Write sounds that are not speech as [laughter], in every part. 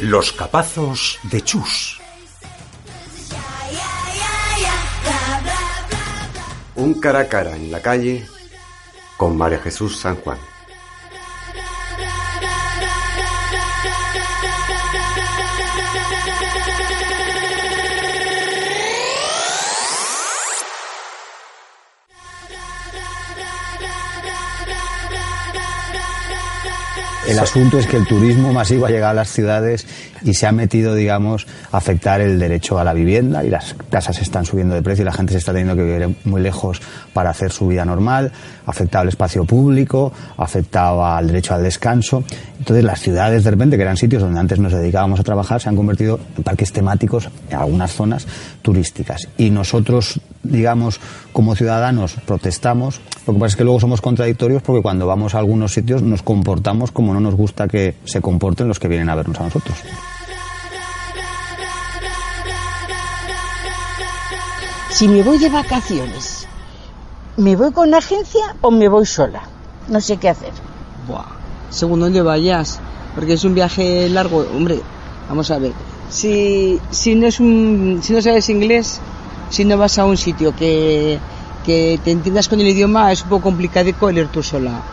Los capazos de Chus. Un cara a cara en la calle con María Jesús San Juan. El asunto es que el turismo masivo ha llegado a las ciudades y se ha metido, digamos, a afectar el derecho a la vivienda y las casas están subiendo de precio y la gente se está teniendo que vivir muy lejos para hacer su vida normal, ha afectado al espacio público, ha afectado al derecho al descanso. Entonces las ciudades de repente, que eran sitios donde antes nos dedicábamos a trabajar, se han convertido en parques temáticos en algunas zonas turísticas. Y nosotros, digamos, como ciudadanos protestamos. Lo que pasa es que luego somos contradictorios porque cuando vamos a algunos sitios nos comportamos como no nos gusta que se comporten los que vienen a vernos a nosotros. Si me voy de vacaciones, ¿me voy con una agencia o me voy sola? No sé qué hacer. Buah, según dónde vayas, porque es un viaje largo, hombre, vamos a ver. Si, si no es un, si no sabes inglés, si no vas a un sitio que, que te entiendas con el idioma, es un poco complicado ir tú sola.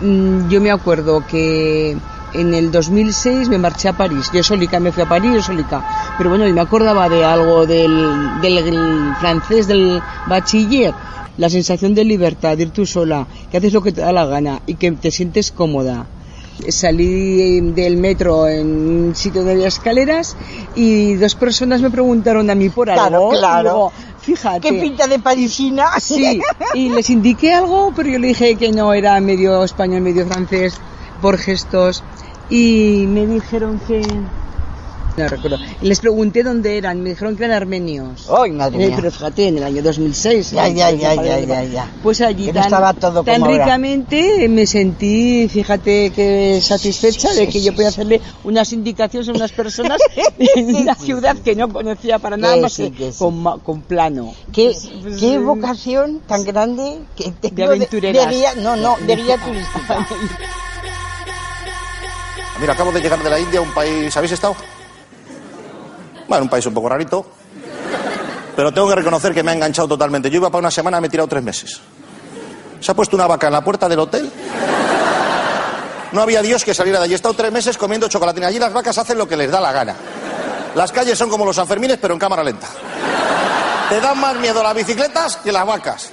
Mm, Yo me acuerdo que en el 2006 me marché a París. Yo solica, me fui a París, yo solica. Pero bueno, y me acordaba de algo del, del, del francés, del bachiller. La sensación de libertad, de ir tú sola, que haces lo que te da la gana y que te sientes cómoda. Salí del metro en un sitio donde había escaleras y dos personas me preguntaron a mí por Claro, algo. claro. Digo, fíjate. ¿Qué pinta de parisina? Sí, y les indiqué algo, pero yo le dije que no era medio español, medio francés, por gestos, y me dijeron que... No recuerdo. Les pregunté dónde eran, me dijeron que eran armenios. Ay, madre mía. Pero fíjate, en el año 2006. Ya, ya, ya, ya, ya, ya. Pues allí Que no tan, estaba todo tan como ahora. ricamente me sentí, fíjate que satisfecha de que yo podía hacerle unas indicaciones a unas personas [laughs] [laughs] en una ciudad que no conocía para nada Que más sí, que que sí. con, con plano. ¿Qué, Pues, qué eh, vocación tan grande que tengo De aventureras. de guía, no, no, de guía [laughs] turística. Mira, acabo de llegar de la India, un país... ¿Habéis estado? Bueno, un país un poco rarito. Pero tengo que reconocer que me ha enganchado totalmente. Yo iba para una semana, me he tirado tres meses. Se ha puesto una vaca en la puerta del hotel. No había Dios que saliera de allí. He estado tres meses comiendo chocolatina. Allí las vacas hacen lo que les da la gana. Las calles son como los Sanfermines, pero en cámara lenta. Te dan más miedo las bicicletas que las vacas.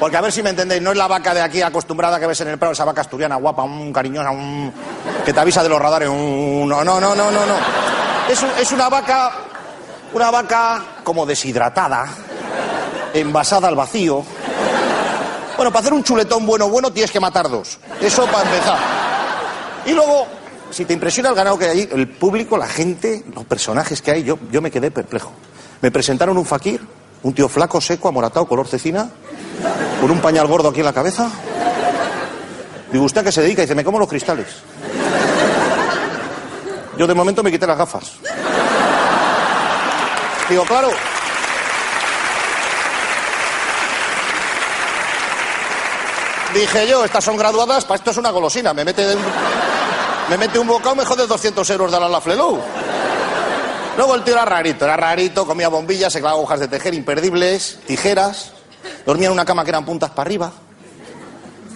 Porque a ver si me entendéis, no es la vaca de aquí acostumbrada que ves en el prado, esa vaca asturiana guapa, un cariñosa, un... que te avisa de los radares. Un... No, no, no, no, no, no. Un- es una vaca, una vaca como deshidratada, envasada al vacío. Bueno, para hacer un chuletón bueno, bueno, tienes que matar dos. Eso para empezar. Y luego, si te impresiona el ganado que hay el público, la gente, los personajes que hay, yo, yo me quedé perplejo. Me presentaron un fakir, un tío flaco, seco, amoratado, color cecina, con un pañal gordo aquí en la cabeza. Digo, ¿usted a qué se dedica? Y dice, me como los cristales. Yo de momento me quité las gafas. Digo, claro. Dije yo, estas son graduadas, para esto es una golosina. Me mete, un, me mete un bocado, me jode 200 euros de la La Flelou. Luego el tío era rarito, era rarito, comía bombillas, se clavaba agujas de tejer imperdibles, tijeras, dormía en una cama que eran puntas para arriba.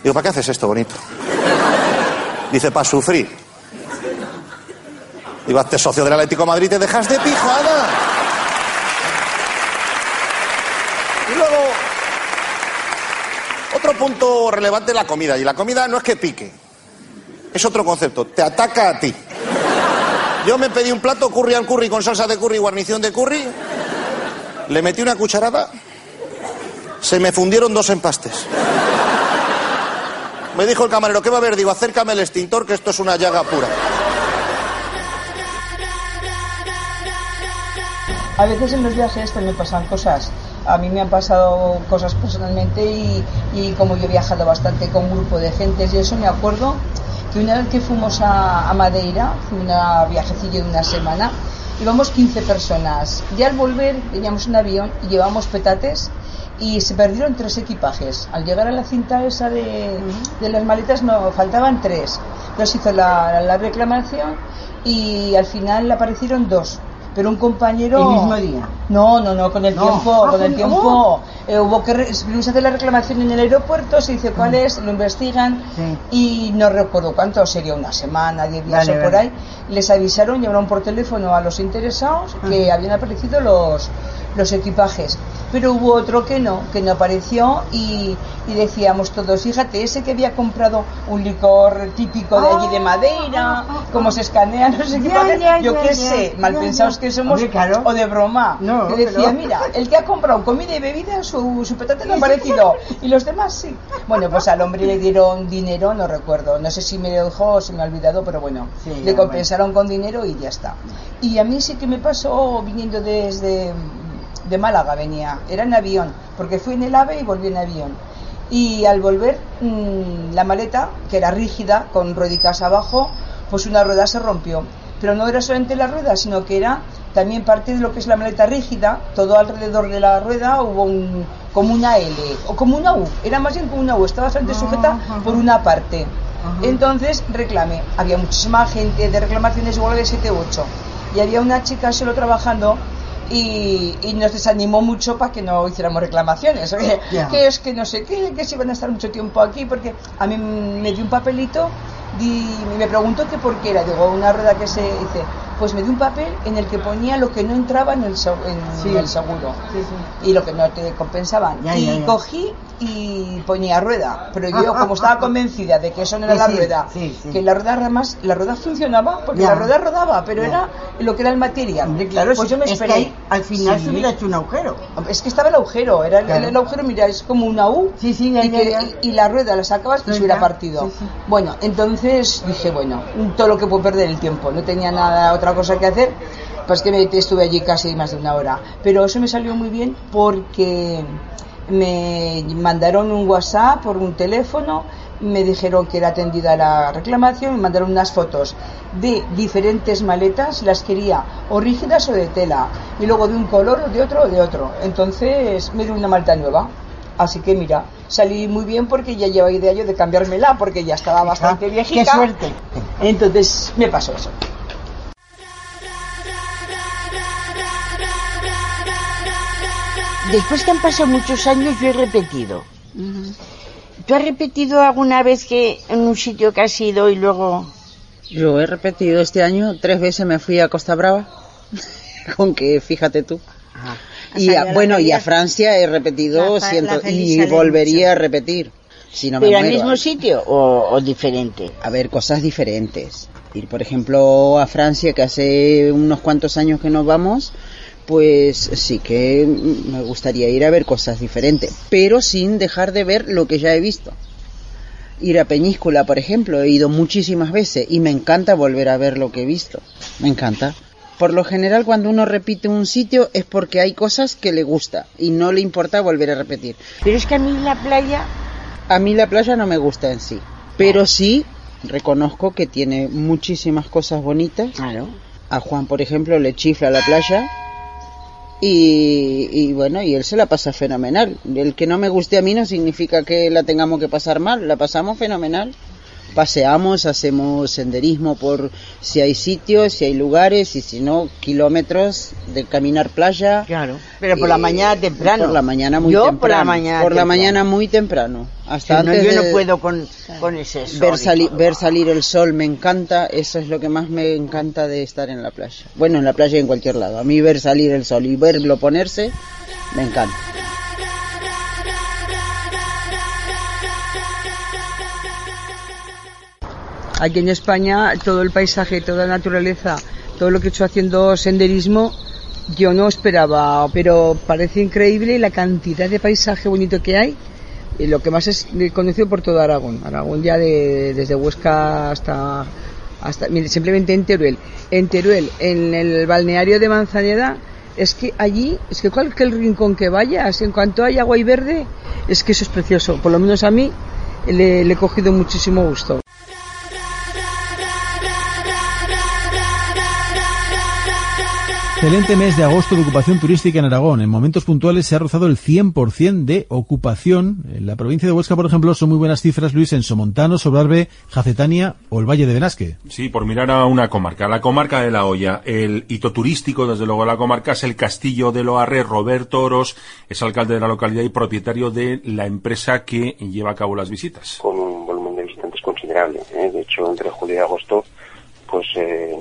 Digo, ¿para qué haces esto bonito? Dice, para sufrir. Digo, hazte socio del Atlético de Madrid, te dejas de pijada. Y luego, otro punto relevante es la comida. Y la comida no es que pique, es otro concepto, te ataca a ti. Yo me pedí un plato curry al curry con salsa de curry y guarnición de curry. Le metí una cucharada, se me fundieron dos empastes. Me dijo el camarero, ¿qué va a haber? Digo, acércame el extintor, que esto es una llaga pura. A veces en los viajes me pasan cosas. A mí me han pasado cosas personalmente y, como yo he viajado bastante con un grupo de gentes y eso me acuerdo que una vez que fuimos a, Madeira, fue un viajecillo de una semana, íbamos 15 personas. Y al volver veníamos un avión y llevamos petates y se perdieron tres equipajes. Al llegar a la cinta esa de, las maletas no faltaban tres. Entonces hizo la, la reclamación y al final aparecieron dos pero un compañero el mismo día no no no con el No. tiempo Ah, con el tiempo. eh, hubo que hacer la reclamación en el aeropuerto se dice cuál es lo investigan Sí. y no recuerdo cuánto sería una semana diez días Vale, o por vale. ahí. Les avisaron llamaron por teléfono a los interesados que habían aparecido los los equipajes pero hubo otro que no que no apareció y, y decíamos todos fíjate ese que había comprado un licor típico de allí de Madeira como se escanea no sé qué Ya, hacer, ya, yo qué sé mal pensados que somos claro. o de broma. No, que decía mira el que ha comprado comida y bebida su, su petate no ha aparecido y los demás sí. Bueno pues al hombre le dieron dinero no recuerdo. No sé si me dejó o se me ha olvidado pero bueno Sí, le ya, compensaron con dinero y ya está. Y a mí sí que me pasó viniendo desde de Málaga venía. Era en avión porque fui en el AVE y volví en avión. Y al volver mm, la maleta que era rígida con ruedicas abajo pues una rueda se rompió pero no era solamente la rueda sino que era también parte de lo que es la maleta rígida. Todo alrededor de la rueda hubo un como una L o como una U. Era más bien como una U. Estaba bastante sujeta por una parte. Entonces reclamé. Había muchísima gente de reclamaciones igual de 7 u 8 y había una chica solo trabajando y, y nos desanimó mucho para que no hiciéramos reclamaciones. [laughs] Ya. que es que no sé qué, que si van a estar mucho tiempo aquí, porque a mí me dio un papelito y me preguntó que por qué era. Digo, una rueda que se dice, pues me dio un papel en el que ponía lo que no entraba en el, se- en Sí. el seguro Sí, sí. y lo que no te compensaban. Ya, y ya, ya. cogí y ponía rueda, pero yo como [laughs] estaba convencida de que eso no era Sí, la rueda, sí, sí. que la rueda además, la rueda funcionaba, porque Ya. la rueda rodaba, pero Ya. era lo que era el material. Claro, pues es- yo me es que ahí, al final se hubiera hecho un agujero. Es que estaba el agujero, era el, Claro. el agujero, mira, es como una U y, que- la rueda la sacabas y Sí, se hubiera partido. Bueno, entonces dije, bueno, todo lo que puedo perder el tiempo, no tenía nada, otra cosa que hacer, pues que me estuve allí casi más de una hora. Pero eso me salió muy bien porque me mandaron un WhatsApp por un teléfono, me dijeron que era atendida la reclamación, me mandaron unas fotos de diferentes maletas, las quería o rígidas o de tela, y luego de un color o de otro o de otro. Entonces me dio una maleta nueva. Así que mira, salí muy bien porque ya llevaba idea yo de cambiármela porque ya estaba bastante viejita. Qué suerte. Entonces me pasó eso. Después que han pasado muchos años, yo he repetido. ¿Tú has repetido alguna vez que en un sitio que has ido y luego... Yo he repetido este año, tres veces me fui a Costa Brava, [laughs] con que fíjate tú. Y salido a- bueno, y a Francia he repetido La ciento, y volvería mucho. a repetir. Si no me ¿Pero al mismo sitio o, o diferente? A ver, cosas diferentes. Ir, por ejemplo, a Francia, que hace unos cuantos años que nos vamos, pues sí que me gustaría ir a ver cosas diferentes, pero sin dejar de ver lo que ya he visto. Ir a Peñíscola, por ejemplo, he ido muchísimas veces y me encanta volver a ver lo que he visto. Me encanta. Por lo general, cuando uno repite un sitio es porque hay cosas que le gusta y no le importa volver a repetir. Pero es que a mí la playa... A mí la playa no me gusta en sí, pero sí reconozco que tiene muchísimas cosas bonitas. Claro. A Juan, por ejemplo, le chifla la playa y, y bueno, y él se la pasa fenomenal. El que no me guste a mí no significa que la tengamos que pasar mal, la pasamos fenomenal. Paseamos, hacemos senderismo por si hay sitios, si hay lugares y si no, kilómetros de caminar playa. Claro. Pero por la Eh, mañana temprano. Por la mañana muy yo temprano. por la mañana Por la mañana muy temprano. Hasta Si no, antes yo no puedo con, con ese sol. ver, sali- ver salir el sol me encanta, eso es lo que más me encanta de estar en la playa. Bueno, en la playa y en cualquier lado. A mí ver salir el sol y verlo ponerse, me encanta. Aquí en España todo el paisaje, toda la naturaleza, todo lo que he hecho haciendo senderismo Yo no esperaba, pero parece increíble la cantidad de paisaje bonito que hay. Y lo que más es conocido por todo Aragón. Aragón ya de, desde Huesca hasta, hasta simplemente en Teruel. En Teruel, en el balneario de Manzaneda, es que allí, es que cualquier rincón que vayas, en cuanto hay agua y verde, es que eso es precioso. Por lo menos a mí le he cogido muchísimo gusto. Excelente mes de agosto de ocupación turística en Aragón. En momentos puntuales se ha rozado el 100% de ocupación. En la provincia de Huesca, por ejemplo, son muy buenas cifras, Luis, en Somontano, Sobrarbe, Jacetania o el Valle de Benasque. Sí, por mirar a una comarca. La comarca de La Hoya. El hito turístico, desde luego, de la comarca es el Castillo de Loarre. Roberto Oros es alcalde de la localidad y propietario de la empresa que lleva a cabo las visitas. Con un volumen de visitantes considerable. ¿eh? De hecho, entre julio y agosto pues eh,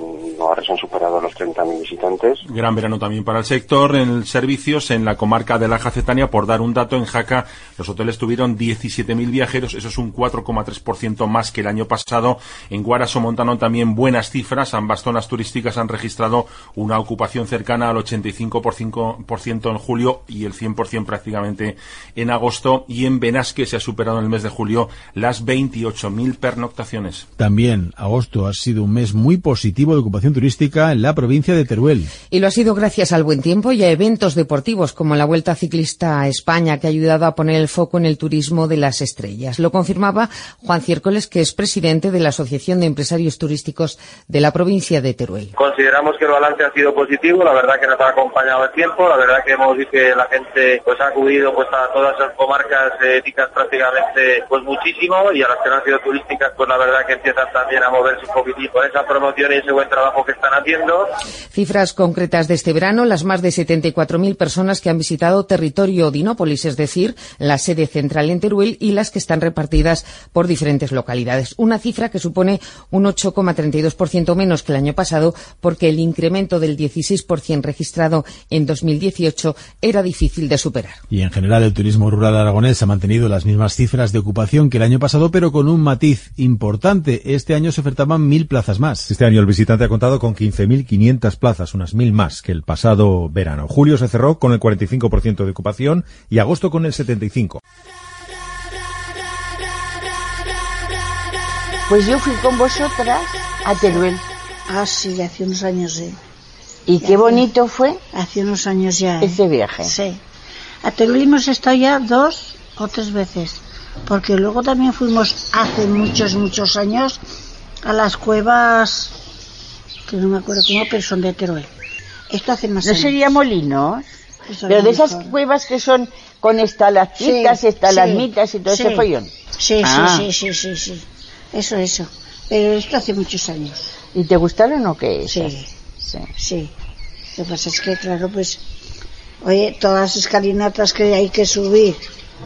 se han superado los 30.000 visitantes. Gran verano también para el sector. En servicios, en la comarca de la Jacetania, por dar un dato, en Jaca los hoteles tuvieron 17.000 viajeros, eso es un 4,3% más que el año pasado. En Guaraso Montano también buenas cifras, ambas zonas turísticas han registrado una ocupación cercana al 85% en julio y el 100% prácticamente en agosto. Y en Benasque se ha superado en el mes de julio las 28.000 pernoctaciones. También agosto ha sido un mes muy positivo de ocupación turística en la provincia de Teruel. Y lo ha sido gracias al buen tiempo y a eventos deportivos como la Vuelta Ciclista a España, que ha ayudado a poner el foco en el turismo de las estrellas. Lo confirmaba Juan Ciércoles, que es presidente de la Asociación de Empresarios Turísticos de la provincia de Teruel. Consideramos que el balance ha sido positivo, la verdad que nos ha acompañado el tiempo, la verdad que hemos visto que la gente pues ha acudido pues a todas las comarcas éticas prácticamente pues muchísimo y a las que no han sido turísticas pues la verdad que empiezan también a moverse un poquitito esa promoción y ese buen trabajo que están haciendo. Cifras concretas de este verano, las más de 74.000 personas que han visitado territorio Dinópolis, es decir, la sede central en Teruel y las que están repartidas por diferentes localidades. Una cifra que supone un 8,32% menos que el año pasado porque el incremento del 16% registrado en 2018 era difícil de superar. Y en general el turismo rural aragonés ha mantenido las mismas cifras de ocupación que el año pasado, pero con un matiz importante. Este año se ofertaban mil plazas más. Este año el visitante ha contado con 15.500 plazas, unas mil más que el pasado verano. Julio se cerró con el 45% de ocupación y agosto con el 75%. Pues yo fui con vosotras a Teruel. Ah, sí, hace unos años, sí. ¿Y qué bonito fue? Hace unos años ya. ¿eh? Ese viaje. Sí. A Teruel hemos estado ya dos o tres veces. Porque luego también fuimos hace muchos, muchos años a las cuevas, que no me acuerdo cómo, pero son de Teruel. Esto hace más ¿No años. sería Molinos? Eso Pero de esas cuevas que son con estalactitas, Sí, estalagmitas sí, y todo sí. ese follón. Sí, Ah. sí, sí, sí, sí. Eso, eso. Pero esto hace muchos años. ¿Y te gustaron o qué? Sí, Sí. sí. Lo que pasa es que, claro, pues, oye, todas las escalinatas que hay que subir,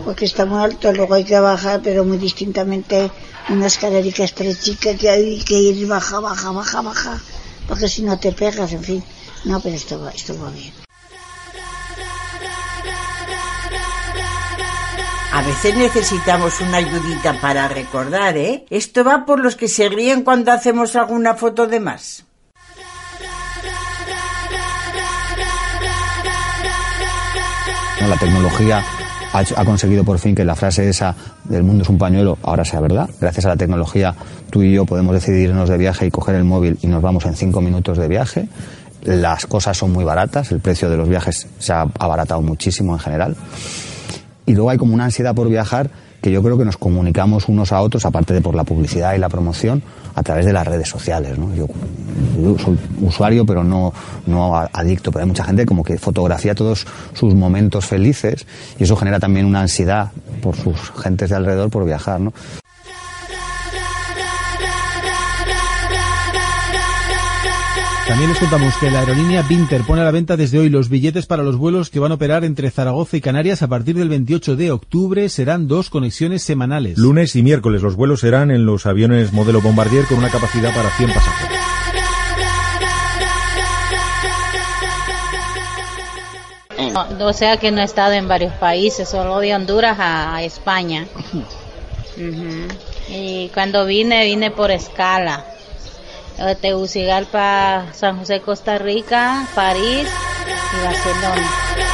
porque está muy alto, luego hay que bajar, pero muy distintamente, una escalerica estrechica que hay que ir baja, baja, baja, baja, porque si no te pegas, en fin. No, pero esto va, esto va bien. A veces necesitamos una ayudita para recordar, ¿eh? Esto va por los que se ríen cuando hacemos alguna foto de más. La tecnología ha, conseguido por fin que la frase esa del mundo es un pañuelo ahora sea verdad. Gracias a la tecnología, tú y yo podemos decidirnos de viaje y coger el móvil y nos vamos en cinco minutos de viaje. Las cosas son muy baratas, el precio de los viajes se ha abaratado muchísimo en general. Y luego hay como una ansiedad por viajar que yo creo que nos comunicamos unos a otros, aparte de por la publicidad y la promoción, a través de las redes sociales. ¿no? Yo, soy usuario, pero no, no adicto, pero hay mucha gente como que fotografía todos sus momentos felices y eso genera también una ansiedad por sus gentes de alrededor por viajar. ¿no? También les contamos que la aerolínea Vinter pone a la venta desde hoy los billetes para los vuelos que van a operar entre Zaragoza y Canarias a partir del 28 de octubre. Serán dos conexiones semanales. Lunes y miércoles los vuelos serán en los aviones modelo Bombardier con una capacidad para 100 pasajeros. No, o sea que no he estado en varios países, solo de Honduras a, España. [laughs] Y cuando vine, vine por escala. Eh, Tegucigalpa, San José, Costa Rica, París y Barcelona.